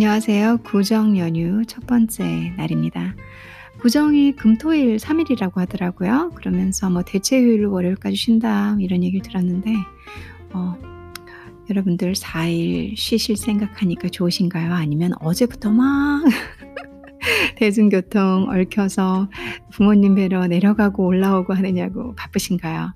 안녕하세요. 구정 연휴 첫 번째 날입니다. 구정이 금토일 3일이라고 하더라고요. 그러면서 뭐 대체휴일 월요일까지 쉰다 이런 얘기를 들었는데 어, 여러분들 4일 쉬실 생각하니까 좋으신가요? 아니면 어제부터 막 대중교통 얽혀서 부모님 뵈러 내려가고 올라오고 하느냐고 바쁘신가요?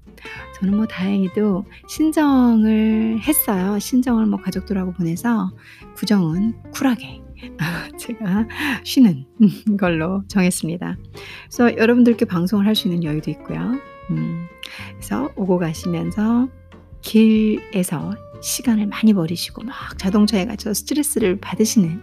저는 뭐 다행히도 신정을 했어요. 신정을 뭐 가족들하고 보내서 구정은 쿨하게 제가 쉬는 걸로 정했습니다. 그래서 여러분들께 방송을 할 수 있는 여유도 있고요. 음, 그래서 오고 가시면서 길에서 시간을 많이 버리시고 막 자동차에 갇혀 스트레스를 받으시는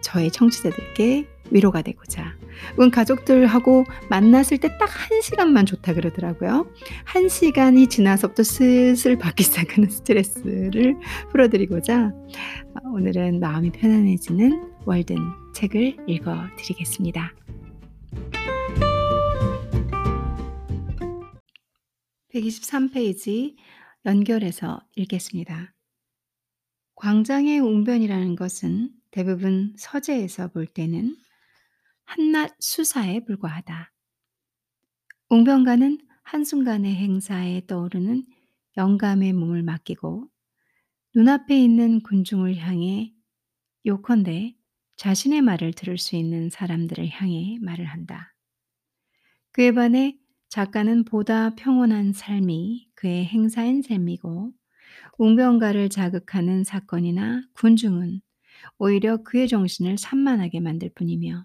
저의 청취자들께 위로가 되고자. 은 가족들하고 만났을 때 딱 한 시간만 좋다 그러더라고요. 한 시간이 지나서부터 슬슬 받기 시작하는 스트레스를 풀어드리고자 어, 오늘은 마음이 편안해지는 월든 책을 읽어 드리겠습니다. 123페이지 연결해서 읽겠습니다. 광장의 웅변이라는 것은 대부분 서재에서 볼 때는 한낱 수사에 불과하다. 웅변가는 한순간의 행사에 떠오르는 영감의 몸을 맡기고 눈앞에 있는 군중을 향해 요컨대 자신의 말을 들을 수 있는 사람들을 향해 말을 한다. 그에 반해 작가는 보다 평온한 삶이 그의 행사인 셈이고 웅변가를 자극하는 사건이나 군중은 오히려 그의 정신을 산만하게 만들 뿐이며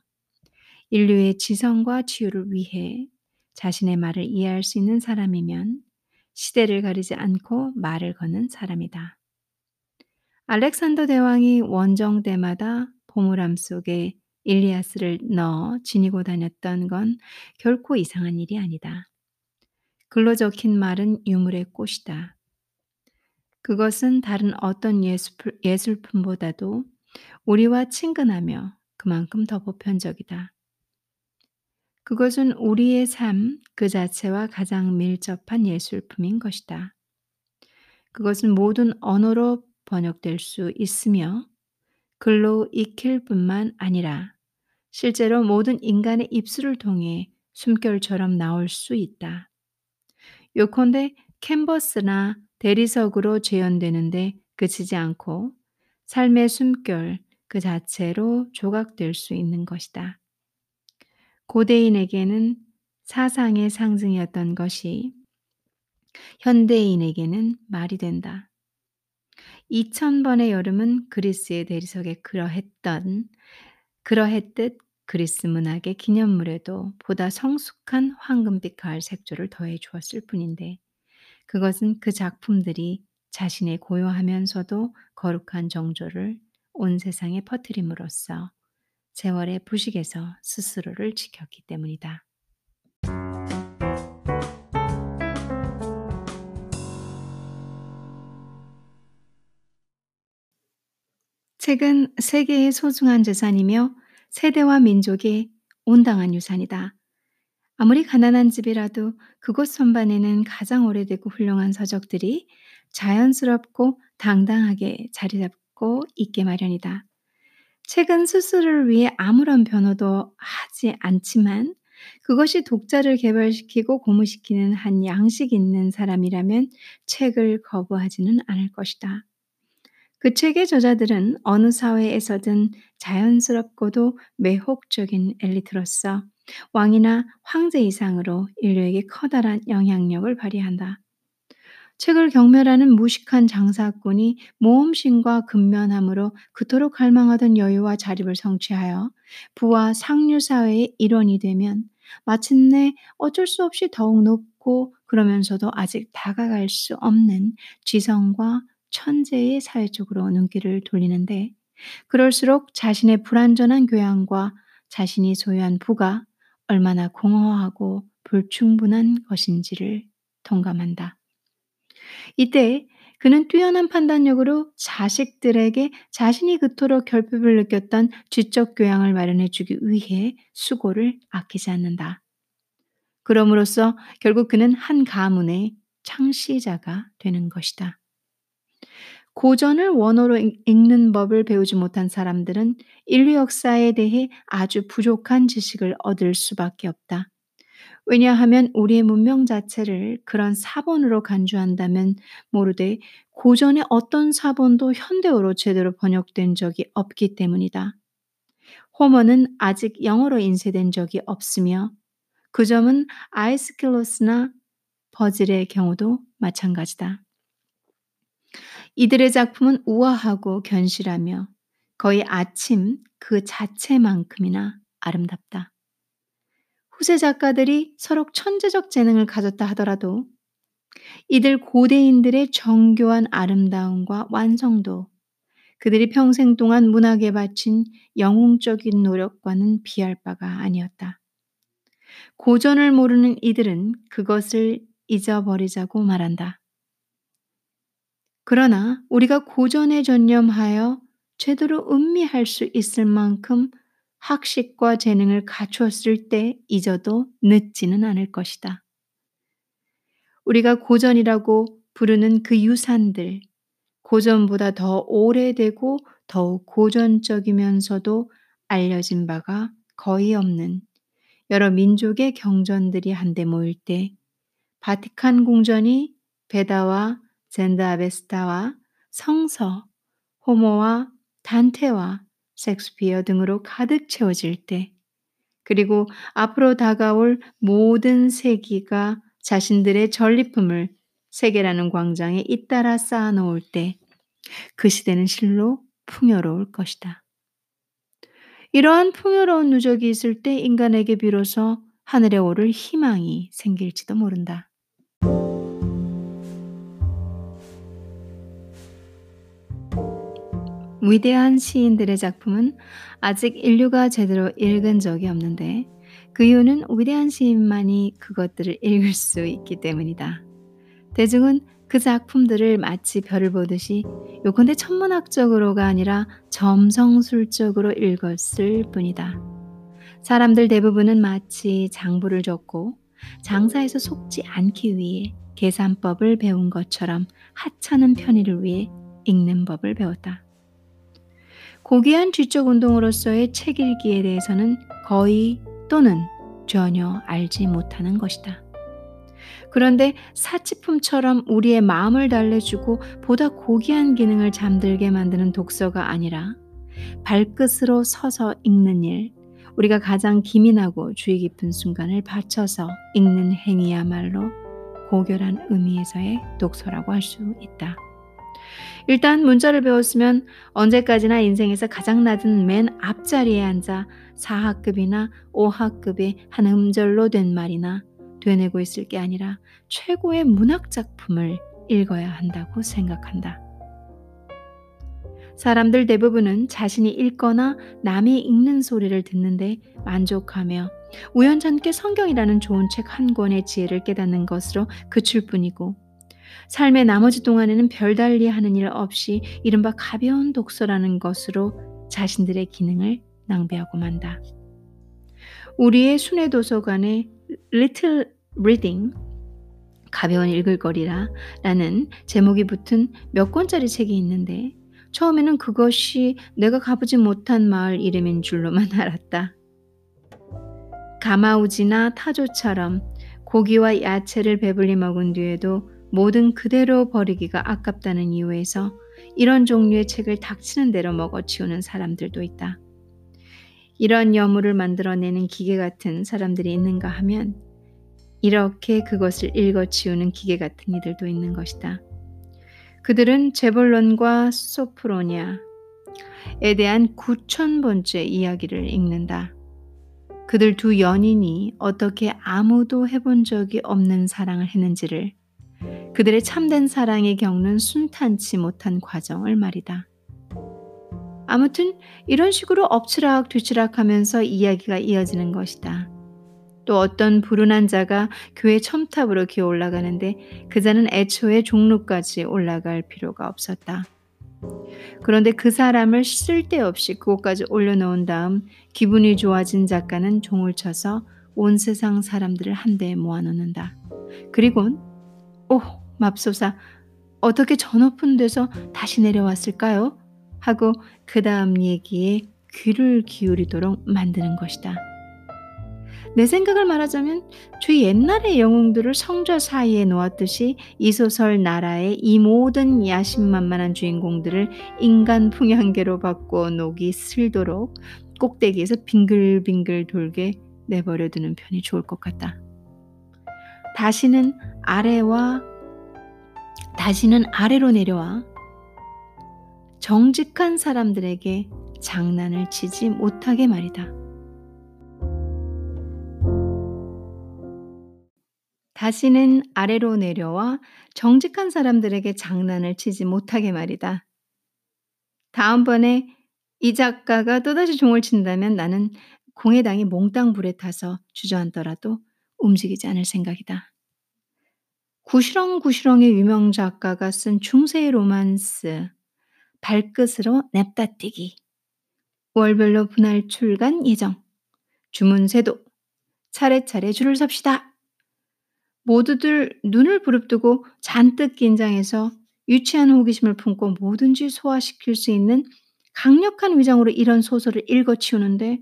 인류의 지성과 치유를 위해 자신의 말을 이해할 수 있는 사람이면 시대를 가리지 않고 말을 거는 사람이다. 알렉산더 대왕이 원정 때마다 보물함 속에 일리아스를 넣어 지니고 다녔던 건 결코 이상한 일이 아니다. 글로 적힌 말은 유물의 꽃이다. 그것은 다른 어떤 예술품보다도 우리와 친근하며 그만큼 더 보편적이다. 그것은 우리의 삶 그 자체와 가장 밀접한 예술품인 것이다. 그것은 모든 언어로 번역될 수 있으며 글로 익힐 뿐만 아니라 실제로 모든 인간의 입술을 통해 숨결처럼 나올 수 있다. 요컨대 캔버스나 대리석으로 재현되는데 그치지 않고 삶의 숨결 그 자체로 조각될 수 있는 것이다. 고대인에게는 사상의 상징이었던 것이 현대인에게는 말이 된다. 2000번의 여름은 그리스의 대리석에 그러했던 그러했듯 그리스 문학의 기념물에도 보다 성숙한 황금빛 가을 색조를 더해 주었을 뿐인데 그것은 그 작품들이 자신의 고요하면서도 거룩한 정조를 온 세상에 퍼뜨림으로써 세월의 부식에서 스스로를 지켰기 때문이다. 책은 세계의 소중한 재산이며 세대와 민족의 온당한 유산이다. 아무리 가난한 집이라도 그곳 선반에는 가장 오래되고 훌륭한 서적들이 자연스럽고 당당하게 자리 잡고 있게 마련이다. 책은 스스로를 위해 아무런 변호도 하지 않지만 그것이 독자를 개발시키고 고무시키는 한 양식 있는 사람이라면 책을 거부하지는 않을 것이다. 그 책의 저자들은 어느 사회에서든 자연스럽고도 매혹적인 엘리트로서 왕이나 황제 이상으로 인류에게 커다란 영향력을 발휘한다. 책을 경멸하는 무식한 장사꾼이 모험심과 근면함으로 그토록 갈망하던 여유와 자립을 성취하여 부와 상류 사회의 일원이 되면 마침내 어쩔 수 없이 더욱 높고 그러면서도 아직 다가갈 수 없는 지성과 천재의 사회 쪽으로 눈길을 돌리는데 그럴수록 자신의 불완전한 교양과 자신이 소유한 부가 얼마나 공허하고 불충분한 것인지를 동감한다. 이때 그는 뛰어난 판단력으로 자식들에게 자신이 그토록 결핍을 느꼈던 지적 교양을 마련해 주기 위해 수고를 아끼지 않는다. 그럼으로써 결국 그는 한 가문의 창시자가 되는 것이다. 고전을 원어로 읽는 법을 배우지 못한 사람들은 인류 역사에 대해 아주 부족한 지식을 얻을 수밖에 없다. 왜냐하면 우리의 문명 자체를 그런 사본으로 간주한다면 모르되 고전의 어떤 사본도 현대어로 제대로 번역된 적이 없기 때문이다. 호머는 아직 영어로 인쇄된 적이 없으며 그 점은 아이스킬로스나 버질의 경우도 마찬가지다. 이들의 작품은 우아하고 견실하며 거의 아침 그 자체만큼이나 아름답다. 후세 작가들이 서로 천재적 재능을 가졌다 하더라도 이들 고대인들의 정교한 아름다움과 완성도, 그들이 평생 동안 문학에 바친 영웅적인 노력과는 비할 바가 아니었다. 고전을 모르는 이들은 그것을 잊어버리자고 말한다. 그러나 우리가 고전에 전념하여 제대로 음미할 수 있을 만큼 학식과 재능을 갖추었을 때 잊어도 늦지는 않을 것이다. 우리가 고전이라고 부르는 그 유산들, 고전보다 더 오래되고 더욱 고전적이면서도 알려진 바가 거의 없는 여러 민족의 경전들이 한데 모일 때 바티칸 궁전이 베다와 젠다베스타와 성서, 호모와 단테와 섹스피어 등으로 가득 채워질 때, 그리고 앞으로 다가올 모든 세기가 자신들의 전리품을 세계라는 광장에 잇따라 쌓아 놓을 때, 그 시대는 실로 풍요로울 것이다. 이러한 풍요로운 누적이 있을 때 인간에게 비로소 하늘에 오를 희망이 생길지도 모른다. 위대한 시인들의 작품은 아직 인류가 제대로 읽은 적이 없는데 그 이유는 위대한 시인만이 그것들을 읽을 수 있기 때문이다. 대중은 그 작품들을 마치 별을 보듯이 요컨대 천문학적으로가 아니라 점성술적으로 읽었을 뿐이다. 사람들 대부분은 마치 장부를 적고 장사에서 속지 않기 위해 계산법을 배운 것처럼 하찮은 편의를 위해 읽는 법을 배웠다. 고귀한 지적 운동으로서의 책 읽기에 대해서는 거의 또는 전혀 알지 못하는 것이다. 그런데 사치품처럼 우리의 마음을 달래주고 보다 고귀한 기능을 잠들게 만드는 독서가 아니라 발끝으로 서서 읽는 일, 우리가 가장 기민하고 주의 깊은 순간을 바쳐서 읽는 행위야말로 고결한 의미에서의 독서라고 할 수 있다. 일단 문자를 배웠으면 언제까지나 인생에서 가장 낮은 맨 앞자리에 앉아 4학급이나 5학급의 한 음절로 된 말이나 되뇌고 있을 게 아니라 최고의 문학 작품을 읽어야 한다고 생각한다. 사람들 대부분은 자신이 읽거나 남이 읽는 소리를 듣는데 만족하며 우연찮게 성경이라는 좋은 책 한 권의 지혜를 깨닫는 것으로 그칠 뿐이고 삶의 나머지 동안에는 별달리 하는 일 없이 이른바 가벼운 독서라는 것으로 자신들의 기능을 낭비하고 만다. 우리의 순회 도서관에 Little Reading 가벼운 읽을거리라 라는 제목이 붙은 몇 권짜리 책이 있는데 처음에는 그것이 내가 가보지 못한 마을 이름인 줄로만 알았다. 가마우지나 타조처럼 고기와 야채를 배불리 먹은 뒤에도 모든 그대로 버리기가 아깝다는 이유에서 이런 종류의 책을 닥치는 대로 먹어 치우는 사람들도 있다. 이런 여물을 만들어내는 기계 같은 사람들이 있는가 하면 이렇게 그것을 읽어 치우는 기계 같은 이들도 있는 것이다. 그들은 제볼론과 소프로니아에 대한 9천 번째 이야기를 읽는다. 그들 두 연인이 어떻게 아무도 해본 적이 없는 사랑을 했는지를 그들의 참된 사랑에 겪는 순탄치 못한 과정을 말이다. 아무튼 이런 식으로 엎치락 뒤치락 하면서 이야기가 이어지는 것이다. 또 어떤 불운한 자가 교회 첨탑으로 기어 올라가는데 그 자는 애초에 종로까지 올라갈 필요가 없었다. 그런데 그 사람을 쓸데없이 그곳까지 올려놓은 다음 기분이 좋아진 작가는 종을 쳐서 온 세상 사람들을 한데 모아놓는다. 그리곤 오 맙소사 어떻게 저 높은 데서 다시 내려왔을까요? 하고 그 다음 얘기에 귀를 기울이도록 만드는 것이다. 내 생각을 말하자면 저 옛날의 영웅들을 성좌 사이에 놓았듯이 이 소설 나라의 이 모든 야심만만한 주인공들을 인간 풍향계로 바꿔 녹이 슬도록 꼭대기에서 빙글빙글 돌게 내버려 두는 편이 좋을 것 같다. 다시는 아래와 다시는 아래로 내려와 정직한 사람들에게 장난을 치지 못하게 말이다. 다시는 아래로 내려와 정직한 사람들에게 장난을 치지 못하게 말이다. 다음번에 이 작가가 또다시 종을 친다면 나는 공해당이 몽땅 불에 타서 주저앉더라도 움직이지 않을 생각이다. 구시렁구시렁의 유명 작가가 쓴 중세의 로만스 발끝으로 냅다 뛰기 월별로 분할 출간 예정 주문세도 차례차례 줄을 섭시다. 모두들 눈을 부릅뜨고 잔뜩 긴장해서 유치한 호기심을 품고 뭐든지 소화시킬 수 있는 강력한 위장으로 이런 소설을 읽어치우는데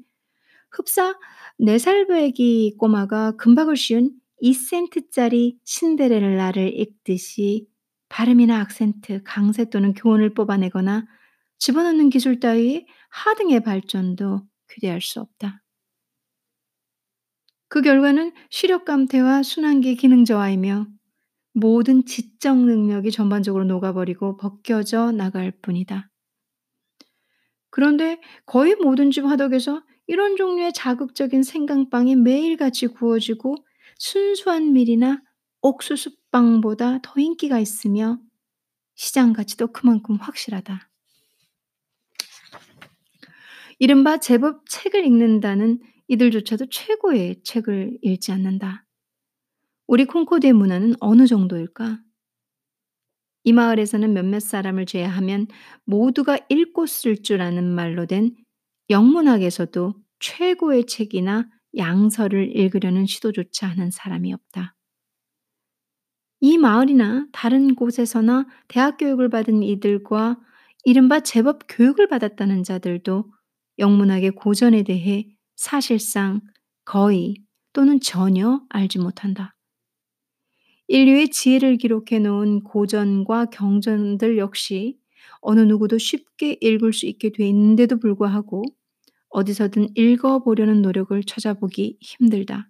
흡사 4살배기 꼬마가 금박을 씌운 2센트짜리 신데렐라를 읽듯이 발음이나 악센트, 강세 또는 교훈을 뽑아내거나 집어넣는 기술 따위 하등의 발전도 기대할 수 없다. 그 결과는 시력 감퇴와 순환기 기능 저하이며 모든 지적 능력이 전반적으로 녹아버리고 벗겨져 나갈 뿐이다. 그런데 거의 모든 집 화덕에서 이런 종류의 자극적인 생강빵이 매일같이 구워지고 순수한 밀이나 옥수수빵보다 더 인기가 있으며 시장 가치도 그만큼 확실하다. 이른바 제법 책을 읽는다는 이들조차도 최고의 책을 읽지 않는다. 우리 콩코드의 문화는 어느 정도일까? 이 마을에서는 몇몇 사람을 제외하면 모두가 읽고 쓸 줄 아는 말로 된 영문학에서도 최고의 책이나 양서를 읽으려는 시도조차 하는 사람이 없다. 이 마을이나 다른 곳에서나 대학 교육을 받은 이들과 이른바 제법 교육을 받았다는 자들도 영문학의 고전에 대해 사실상 거의 또는 전혀 알지 못한다. 인류의 지혜를 기록해 놓은 고전과 경전들 역시 어느 누구도 쉽게 읽을 수 있게 돼 있는데도 불구하고 어디서든 읽어보려는 노력을 찾아보기 힘들다.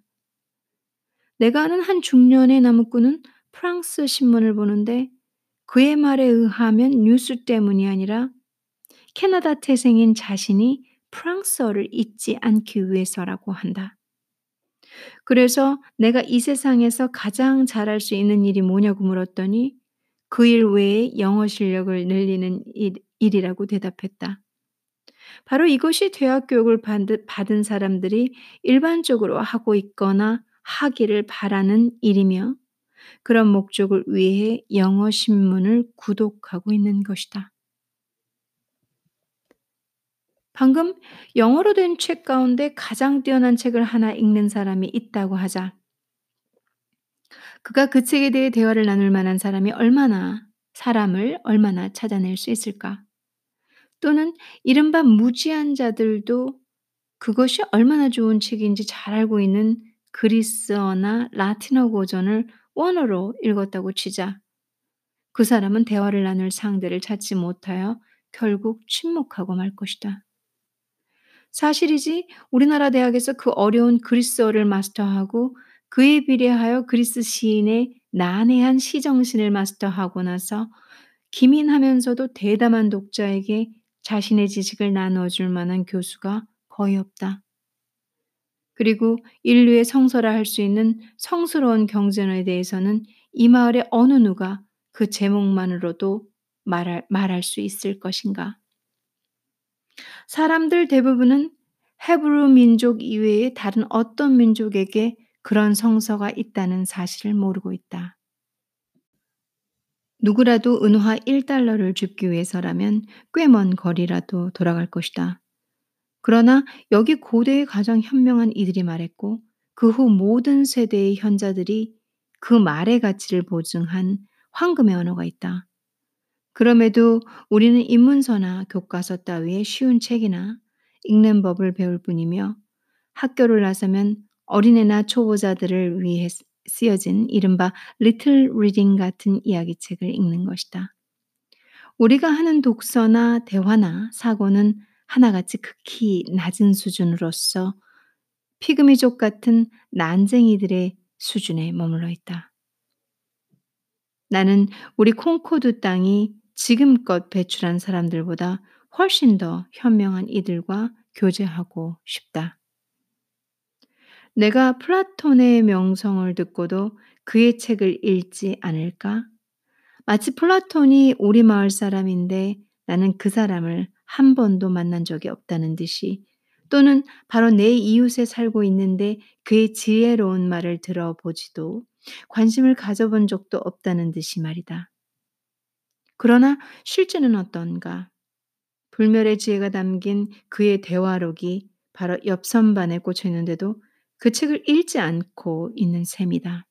내가 아는 한 중년의 나무꾼은 프랑스 신문을 보는데 그의 말에 의하면 뉴스 때문이 아니라 캐나다 태생인 자신이 프랑스어를 잊지 않기 위해서라고 한다. 그래서 내가 이 세상에서 가장 잘할 수 있는 일이 뭐냐고 물었더니 그 일 외에 영어 실력을 늘리는 일, 일이라고 대답했다. 바로 이것이 대학 교육을 받은 사람들이 일반적으로 하고 있거나 하기를 바라는 일이며 그런 목적을 위해 영어 신문을 구독하고 있는 것이다. 방금 영어로 된 책 가운데 가장 뛰어난 책을 하나 읽는 사람이 있다고 하자. 그가 그 책에 대해 대화를 나눌 만한 사람이 얼마나, 사람을 얼마나 찾아낼 수 있을까? 또는 이른바 무지한 자들도 그것이 얼마나 좋은 책인지 잘 알고 있는 그리스어나 라틴어 고전을 원어로 읽었다고 치자. 그 사람은 대화를 나눌 상대를 찾지 못하여 결국 침묵하고 말 것이다. 사실이지 우리나라 대학에서 그 어려운 그리스어를 마스터하고 그에 비례하여 그리스 시인의 난해한 시정신을 마스터하고 나서 기민하면서도 대담한 독자에게 자신의 지식을 나눠줄 만한 교수가 거의 없다. 그리고 인류의 성서라 할 수 있는 성스러운 경전에 대해서는 이 마을의 어느 누가 그 제목만으로도 말할, 말할 수 있을 것인가? 사람들 대부분은 헤브루 민족 이외의 다른 어떤 민족에게 그런 성서가 있다는 사실을 모르고 있다. 누구라도 은화 1달러를 줍기 위해서라면 꽤 먼 거리라도 돌아갈 것이다. 그러나 여기 고대의 가장 현명한 이들이 말했고 그 후 모든 세대의 현자들이 그 말의 가치를 보증한 황금의 언어가 있다. 그럼에도 우리는 입문서나 교과서 따위의 쉬운 책이나 읽는 법을 배울 뿐이며 학교를 나서면 어린애나 초보자들을 위해 쓰여진 이른바 Little Reading 같은 이야기책을 읽는 것이다. 우리가 하는 독서나 대화나 사고는 하나같이 극히 낮은 수준으로서 피그미족 같은 난쟁이들의 수준에 머물러 있다. 나는 우리 콩코드 땅이 지금껏 배출한 사람들보다 훨씬 더 현명한 이들과 교제하고 싶다. 내가 플라톤의 명성을 듣고도 그의 책을 읽지 않을까? 마치 플라톤이 우리 마을 사람인데 나는 그 사람을 한 번도 만난 적이 없다는 듯이 또는 바로 내 이웃에 살고 있는데 그의 지혜로운 말을 들어보지도 관심을 가져본 적도 없다는 듯이 말이다. 그러나 실제는 어떤가? 불멸의 지혜가 담긴 그의 대화록이 바로 옆 선반에 꽂혀 있는데도 그 책을 읽지 않고 있는 셈이다.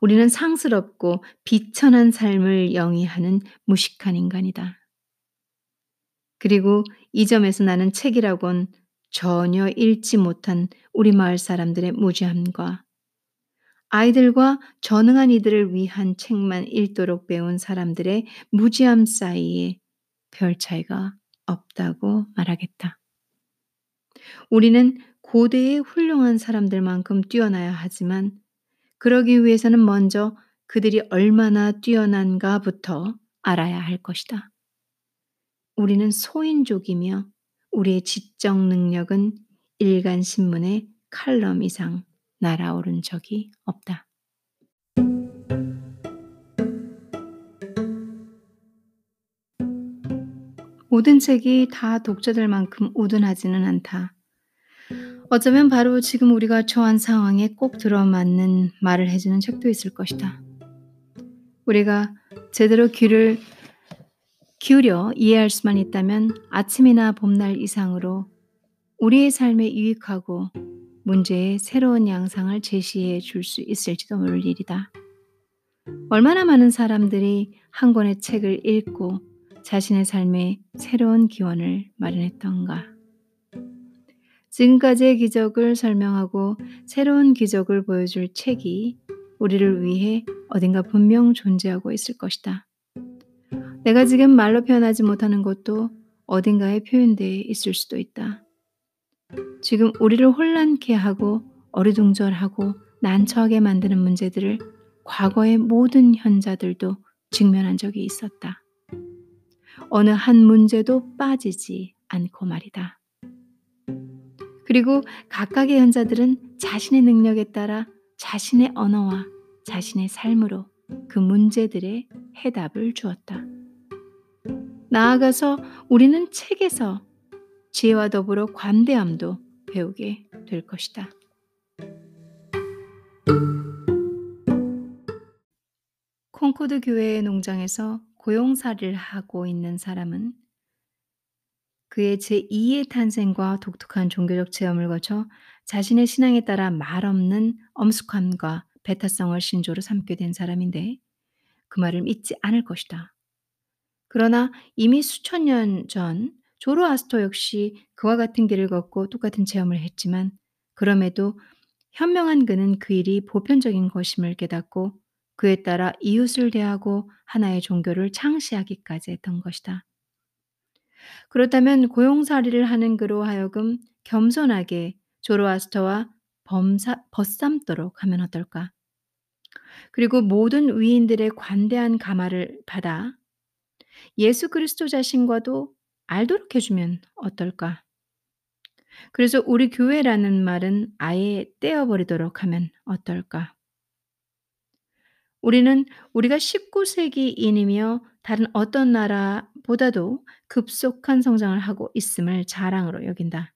우리는 상스럽고 비천한 삶을 영위하는 무식한 인간이다. 그리고 이 점에서 나는 책이라곤 전혀 읽지 못한 우리 마을 사람들의 무지함과 아이들과 전능한 이들을 위한 책만 읽도록 배운 사람들의 무지함 사이에 별 차이가 없다고 말하겠다. 우리는 고대의 훌륭한 사람들만큼 뛰어나야 하지만 그러기 위해서는 먼저 그들이 얼마나 뛰어난가부터 알아야 할 것이다. 우리는 소인족이며 우리의 지적 능력은 일간 신문의 칼럼 이상 날아오른 적이 없다. 모든 책이 다 독자들만큼 우둔하지는 않다. 어쩌면 바로 지금 우리가 처한 상황에 꼭 들어맞는 말을 해주는 책도 있을 것이다. 우리가 제대로 귀를 기울여 이해할 수만 있다면 아침이나 봄날 이상으로 우리의 삶에 유익하고 문제의 새로운 양상을 제시해 줄 수 있을지도 모를 일이다. 얼마나 많은 사람들이 한 권의 책을 읽고 자신의 삶에 새로운 기원을 마련했던가. 지금까지의 기적을 설명하고 새로운 기적을 보여줄 책이 우리를 위해 어딘가 분명 존재하고 있을 것이다. 내가 지금 말로 표현하지 못하는 것도 어딘가에 표현되어 있을 수도 있다. 지금 우리를 혼란케 하고 어리둥절하고 난처하게 만드는 문제들을 과거의 모든 현자들도 직면한 적이 있었다. 어느 한 문제도 빠지지 않고 말이다. 그리고 각각의 현자들은 자신의 능력에 따라 자신의 언어와 자신의 삶으로 그 문제들의 해답을 주었다. 나아가서 우리는 책에서 지혜와 더불어 관대함도 배우게 될 것이다. 콩코드 교회의 농장에서 고용사를 하고 있는 사람은 그의 제2의 탄생과 독특한 종교적 체험을 거쳐 자신의 신앙에 따라 말없는 엄숙함과 배타성을 신조로 삼게 된 사람인데 그 말을 믿지 않을 것이다. 그러나 이미 수천 년 전 조로아스토 역시 그와 같은 길을 걷고 똑같은 체험을 했지만 그럼에도 현명한 그는 그 일이 보편적인 것임을 깨닫고 그에 따라 이웃을 대하고 하나의 종교를 창시하기까지 했던 것이다. 그렇다면 고용살이를 하는 그로 하여금 겸손하게 조로아스터와 범사, 벗삼도록 하면 어떨까? 그리고 모든 위인들의 관대한 가마를 받아 예수 그리스도 자신과도 알도록 해주면 어떨까? 그래서 우리 교회라는 말은 아예 떼어버리도록 하면 어떨까? 우리는 우리가 19세기인이며 다른 어떤 나라보다도 급속한 성장을 하고 있음을 자랑으로 여긴다.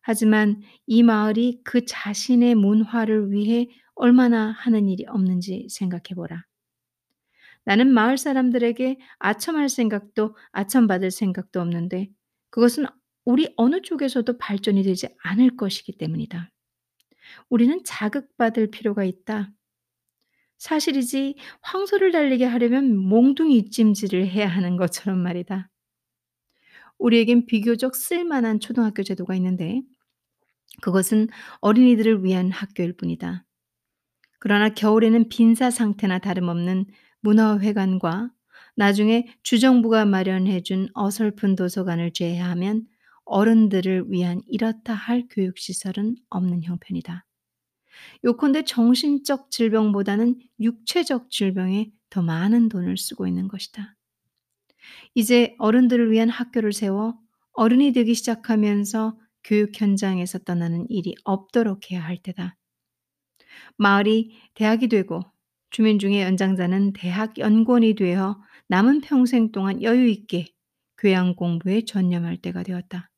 하지만 이 마을이 그 자신의 문화를 위해 얼마나 하는 일이 없는지 생각해 보라. 나는 마을 사람들에게 아첨할 생각도 아첨받을 생각도 없는데 그것은 우리 어느 쪽에서도 발전이 되지 않을 것이기 때문이다. 우리는 자극받을 필요가 있다. 사실이지 황소를 달리게 하려면 몽둥이 찜질을 해야 하는 것처럼 말이다. 우리에겐 비교적 쓸만한 초등학교 제도가 있는데 그것은 어린이들을 위한 학교일 뿐이다. 그러나 겨울에는 빈사 상태나 다름없는 문화회관과 나중에 주정부가 마련해 준 어설픈 도서관을 제외하면 어른들을 위한 이렇다 할 교육시설은 없는 형편이다. 요컨대 정신적 질병보다는 육체적 질병에 더 많은 돈을 쓰고 있는 것이다. 이제 어른들을 위한 학교를 세워 어른이 되기 시작하면서 교육 현장에서 떠나는 일이 없도록 해야 할 때다. 마을이 대학이 되고 주민 중에 연장자는 대학 연구원이 되어 남은 평생 동안 여유 있게 교양 공부에 전념할 때가 되었다.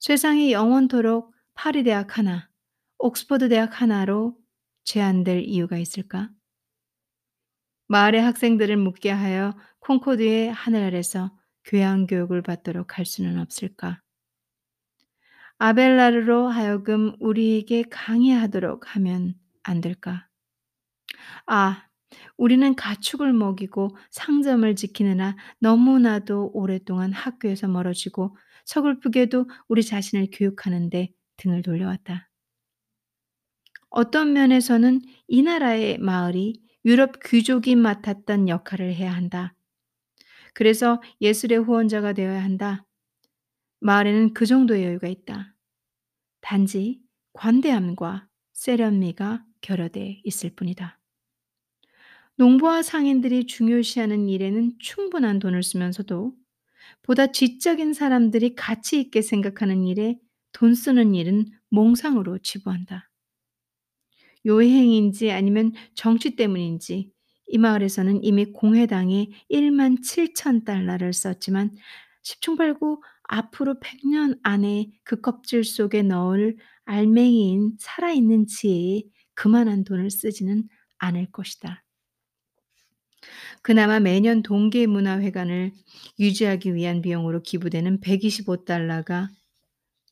세상이 영원토록 파리 대학 하나, 옥스퍼드 대학 하나로 제한될 이유가 있을까? 마을의 학생들을 묵게 하여 콩코드의 하늘 아래서 교양 교육을 받도록 할 수는 없을까? 아벨라르로 하여금 우리에게 강의하도록 하면 안 될까? 아, 우리는 가축을 먹이고 상점을 지키느라 너무나도 오랫동안 학교에서 멀어지고 서글프게도 우리 자신을 교육하는데 등을 돌려왔다. 어떤 면에서는 이 나라의 마을이 유럽 귀족이 맡았던 역할을 해야 한다. 그래서 예술의 후원자가 되어야 한다. 마을에는 그 정도의 여유가 있다. 단지 관대함과 세련미가 결여돼 있을 뿐이다. 농부와 상인들이 중요시하는 일에는 충분한 돈을 쓰면서도 보다 지적인 사람들이 가치 있게 생각하는 일에 돈 쓰는 일은 몽상으로 치부한다. 요행인지 아니면 정치 때문인지 이 마을에서는 이미 공회당에 1만 7천 달러를 썼지만 십중팔구 앞으로 100년 안에 그 껍질 속에 넣을 알맹이인 살아있는 지혜에 그만한 돈을 쓰지는 않을 것이다. 그나마 매년 동계문화회관을 유지하기 위한 비용으로 기부되는 125달러가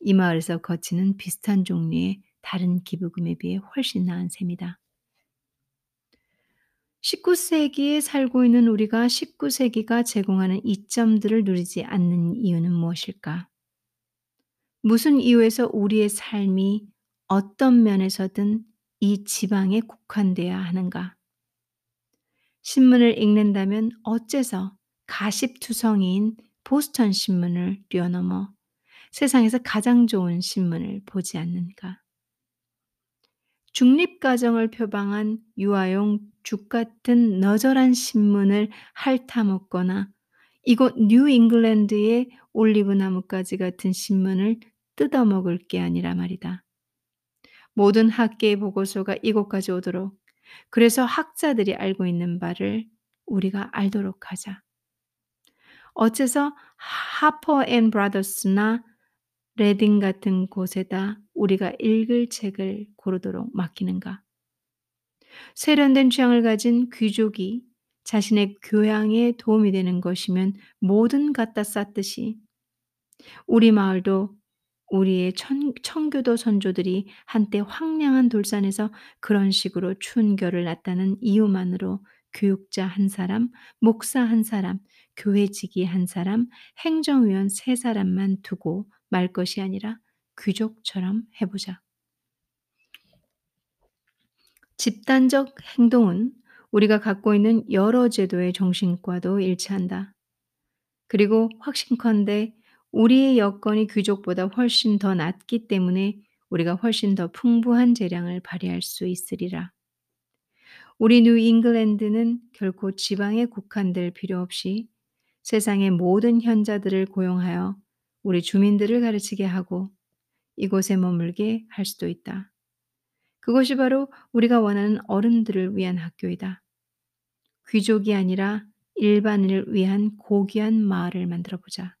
이 마을에서 거치는 비슷한 종류의 다른 기부금에 비해 훨씬 나은 셈이다. 19세기에 살고 있는 우리가 19세기가 제공하는 이점들을 누리지 않는 이유는 무엇일까? 무슨 이유에서 우리의 삶이 어떤 면에서든 이 지방에 국한돼야 하는가? 신문을 읽는다면 어째서 가십투성이인 보스턴 신문을 뛰어넘어 세상에서 가장 좋은 신문을 보지 않는가? 중립가정을 표방한 유아용 죽 같은 너절한 신문을 핥아먹거나 이곳 뉴 잉글랜드의 올리브 나무가지 같은 신문을 뜯어먹을 게 아니라 말이다. 모든 학계의 보고서가 이곳까지 오도록 그래서 학자들이 알고 있는 바를 우리가 알도록 하자. 어째서 하퍼 앤 브라더스나 레딩 같은 곳에다 우리가 읽을 책을 고르도록 맡기는가? 세련된 취향을 가진 귀족이 자신의 교양에 도움이 되는 것이면 뭐든 갖다 쌌듯이 우리 마을도 우리의 천, 청교도 선조들이 한때 황량한 돌산에서 그런 식으로 춘결을 났다는 이유만으로 교육자 한 사람, 목사 한 사람, 교회직이 한 사람, 행정위원 세 사람만 두고 말 것이 아니라 귀족처럼 해보자. 집단적 행동은 우리가 갖고 있는 여러 제도의 정신과도 일치한다. 그리고 확신컨대 우리의 여건이 귀족보다 훨씬 더 낫기 때문에 우리가 훨씬 더 풍부한 재량을 발휘할 수 있으리라. 우리 뉴 잉글랜드는 결코 지방에 국한될 필요 없이 세상의 모든 현자들을 고용하여 우리 주민들을 가르치게 하고 이곳에 머물게 할 수도 있다. 그것이 바로 우리가 원하는 어른들을 위한 학교이다. 귀족이 아니라 일반인을 위한 고귀한 마을을 만들어 보자.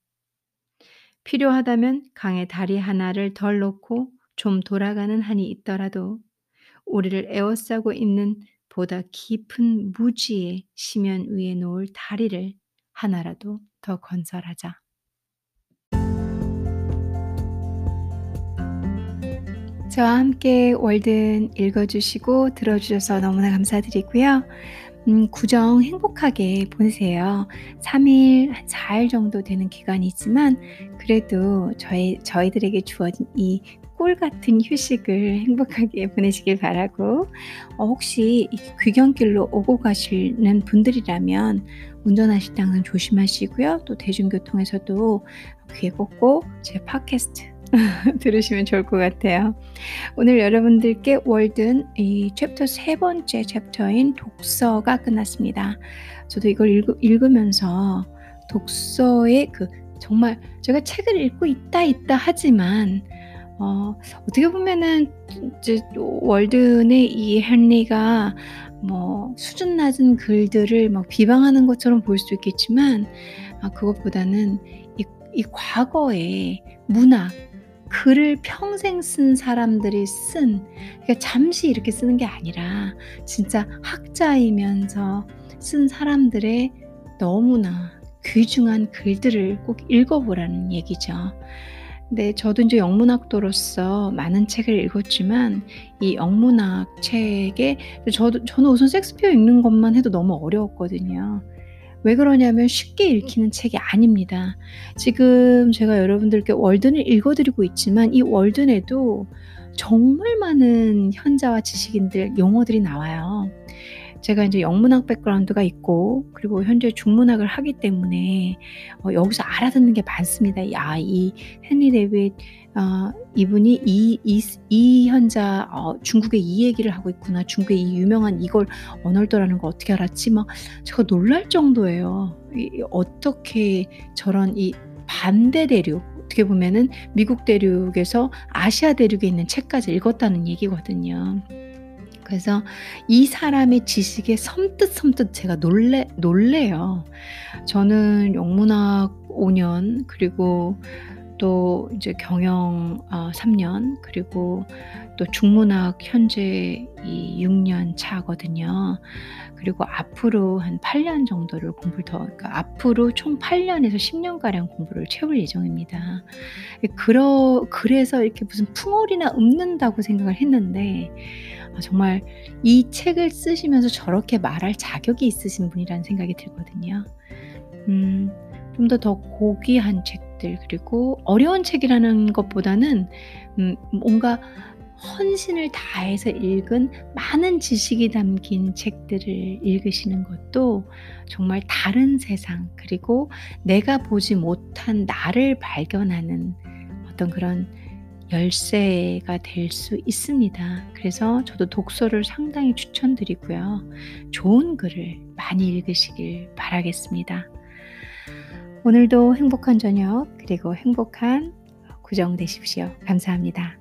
필요하다면 강에 다리 하나를 덜 놓고 좀 돌아가는 한이 있더라도 우리를 에워싸고 있는 보다 깊은 무지의 심연 위에 놓을 다리를 하나라도 더 건설하자. 저와 함께 월든 읽어주시고 들어주셔서 너무나 감사드리고요. 음, 구정 행복하게 보내세요. 3일, 한 4일 정도 되는 기간이지만, 그래도 저희, 저희들에게 주어진 이 꿀 같은 휴식을 행복하게 보내시길 바라고, 어, 혹시 귀경길로 오고 가시는 분들이라면, 운전하실 때 항상 조심하시고요. 또 대중교통에서도 귀에 꽂고 제 팟캐스트 들으시면 좋을 것 같아요. 오늘 여러분들께 월든 이 챕터 세 번째 챕터인 독서가 끝났습니다. 저도 이걸 읽, 읽으 면서 독서의 그 정말 제가 책을 읽고 있다 있다 하지만 어, 어떻게 보면은 이제 월든의 이 헨리가 뭐 수준 낮은 글들을 막 비방하는 것처럼 보일 수 있겠지만 아, 그것보다는 이, 이 과거의 문학 글을 평생 쓴 사람들이 쓴 그러니까 잠시 이렇게 쓰는 게 아니라 진짜 학자이면서 쓴 사람들의 너무나 귀중한 글들을 꼭 읽어보라는 얘기죠. 네, 저도 이제 영문학도로서 많은 책을 읽었지만 이 영문학 책에 저도 저는 우선 섹스피어 읽는 것만 해도 너무 어려웠거든요. 왜 그러냐면 쉽게 읽히는 책이 아닙니다. 지금 제가 여러분들께 월든을 읽어드리고 있지만 이 월든에도 정말 많은 현자와 지식인들 용어들이 나와요. 제가 이제 영문학 백그라운드가 있고 그리고 현재 중문학을 하기 때문에 어, 여기서 알아듣는 게 많습니다. 야, 이 헨리 데빗 어, 이분이 이, 이, 이 현자 어, 중국의 이 얘기를 하고 있구나. 중국의 이 유명한 이걸 언어더라는 걸 어떻게 알았지? 막 제가 놀랄 정도예요. 이, 어떻게 저런 이 반대 대륙 어떻게 보면은 미국 대륙에서 아시아 대륙에 있는 책까지 읽었다는 얘기거든요. 그래서 이 사람의 지식에 섬뜩섬뜩 제가 놀래, 놀래요. 저는 영문학 5년, 그리고 또 이제 경영 어, 3년, 그리고 또 중문학 현재 이 6년 차거든요. 그리고 앞으로 한 8년 정도를 공부를 더, 그러니까 앞으로 총 8년에서 10년 가량 공부를 채울 예정입니다. 그러, 그래서 이렇게 무슨 풍월이나 읊는다고 생각을 했는데, 아, 정말 이 책을 쓰시면서 저렇게 말할 자격이 있으신 분이라는 생각이 들거든요. 음, 좀 더더 고귀한 책 들 그리고 어려운 책이라는 것보다는 음, 뭔가 헌신을 다해서 읽은 많은 지식이 담긴 책들을 읽으시는 것도 정말 다른 세상 그리고 내가 보지 못한 나를 발견하는 어떤 그런 열쇠가 될 수 있습니다. 그래서 저도 독서를 상당히 추천드리고요. 좋은 글을 많이 읽으시길 바라겠습니다. 오늘도 행복한 저녁 그리고 행복한 구정 되십시오. 감사합니다.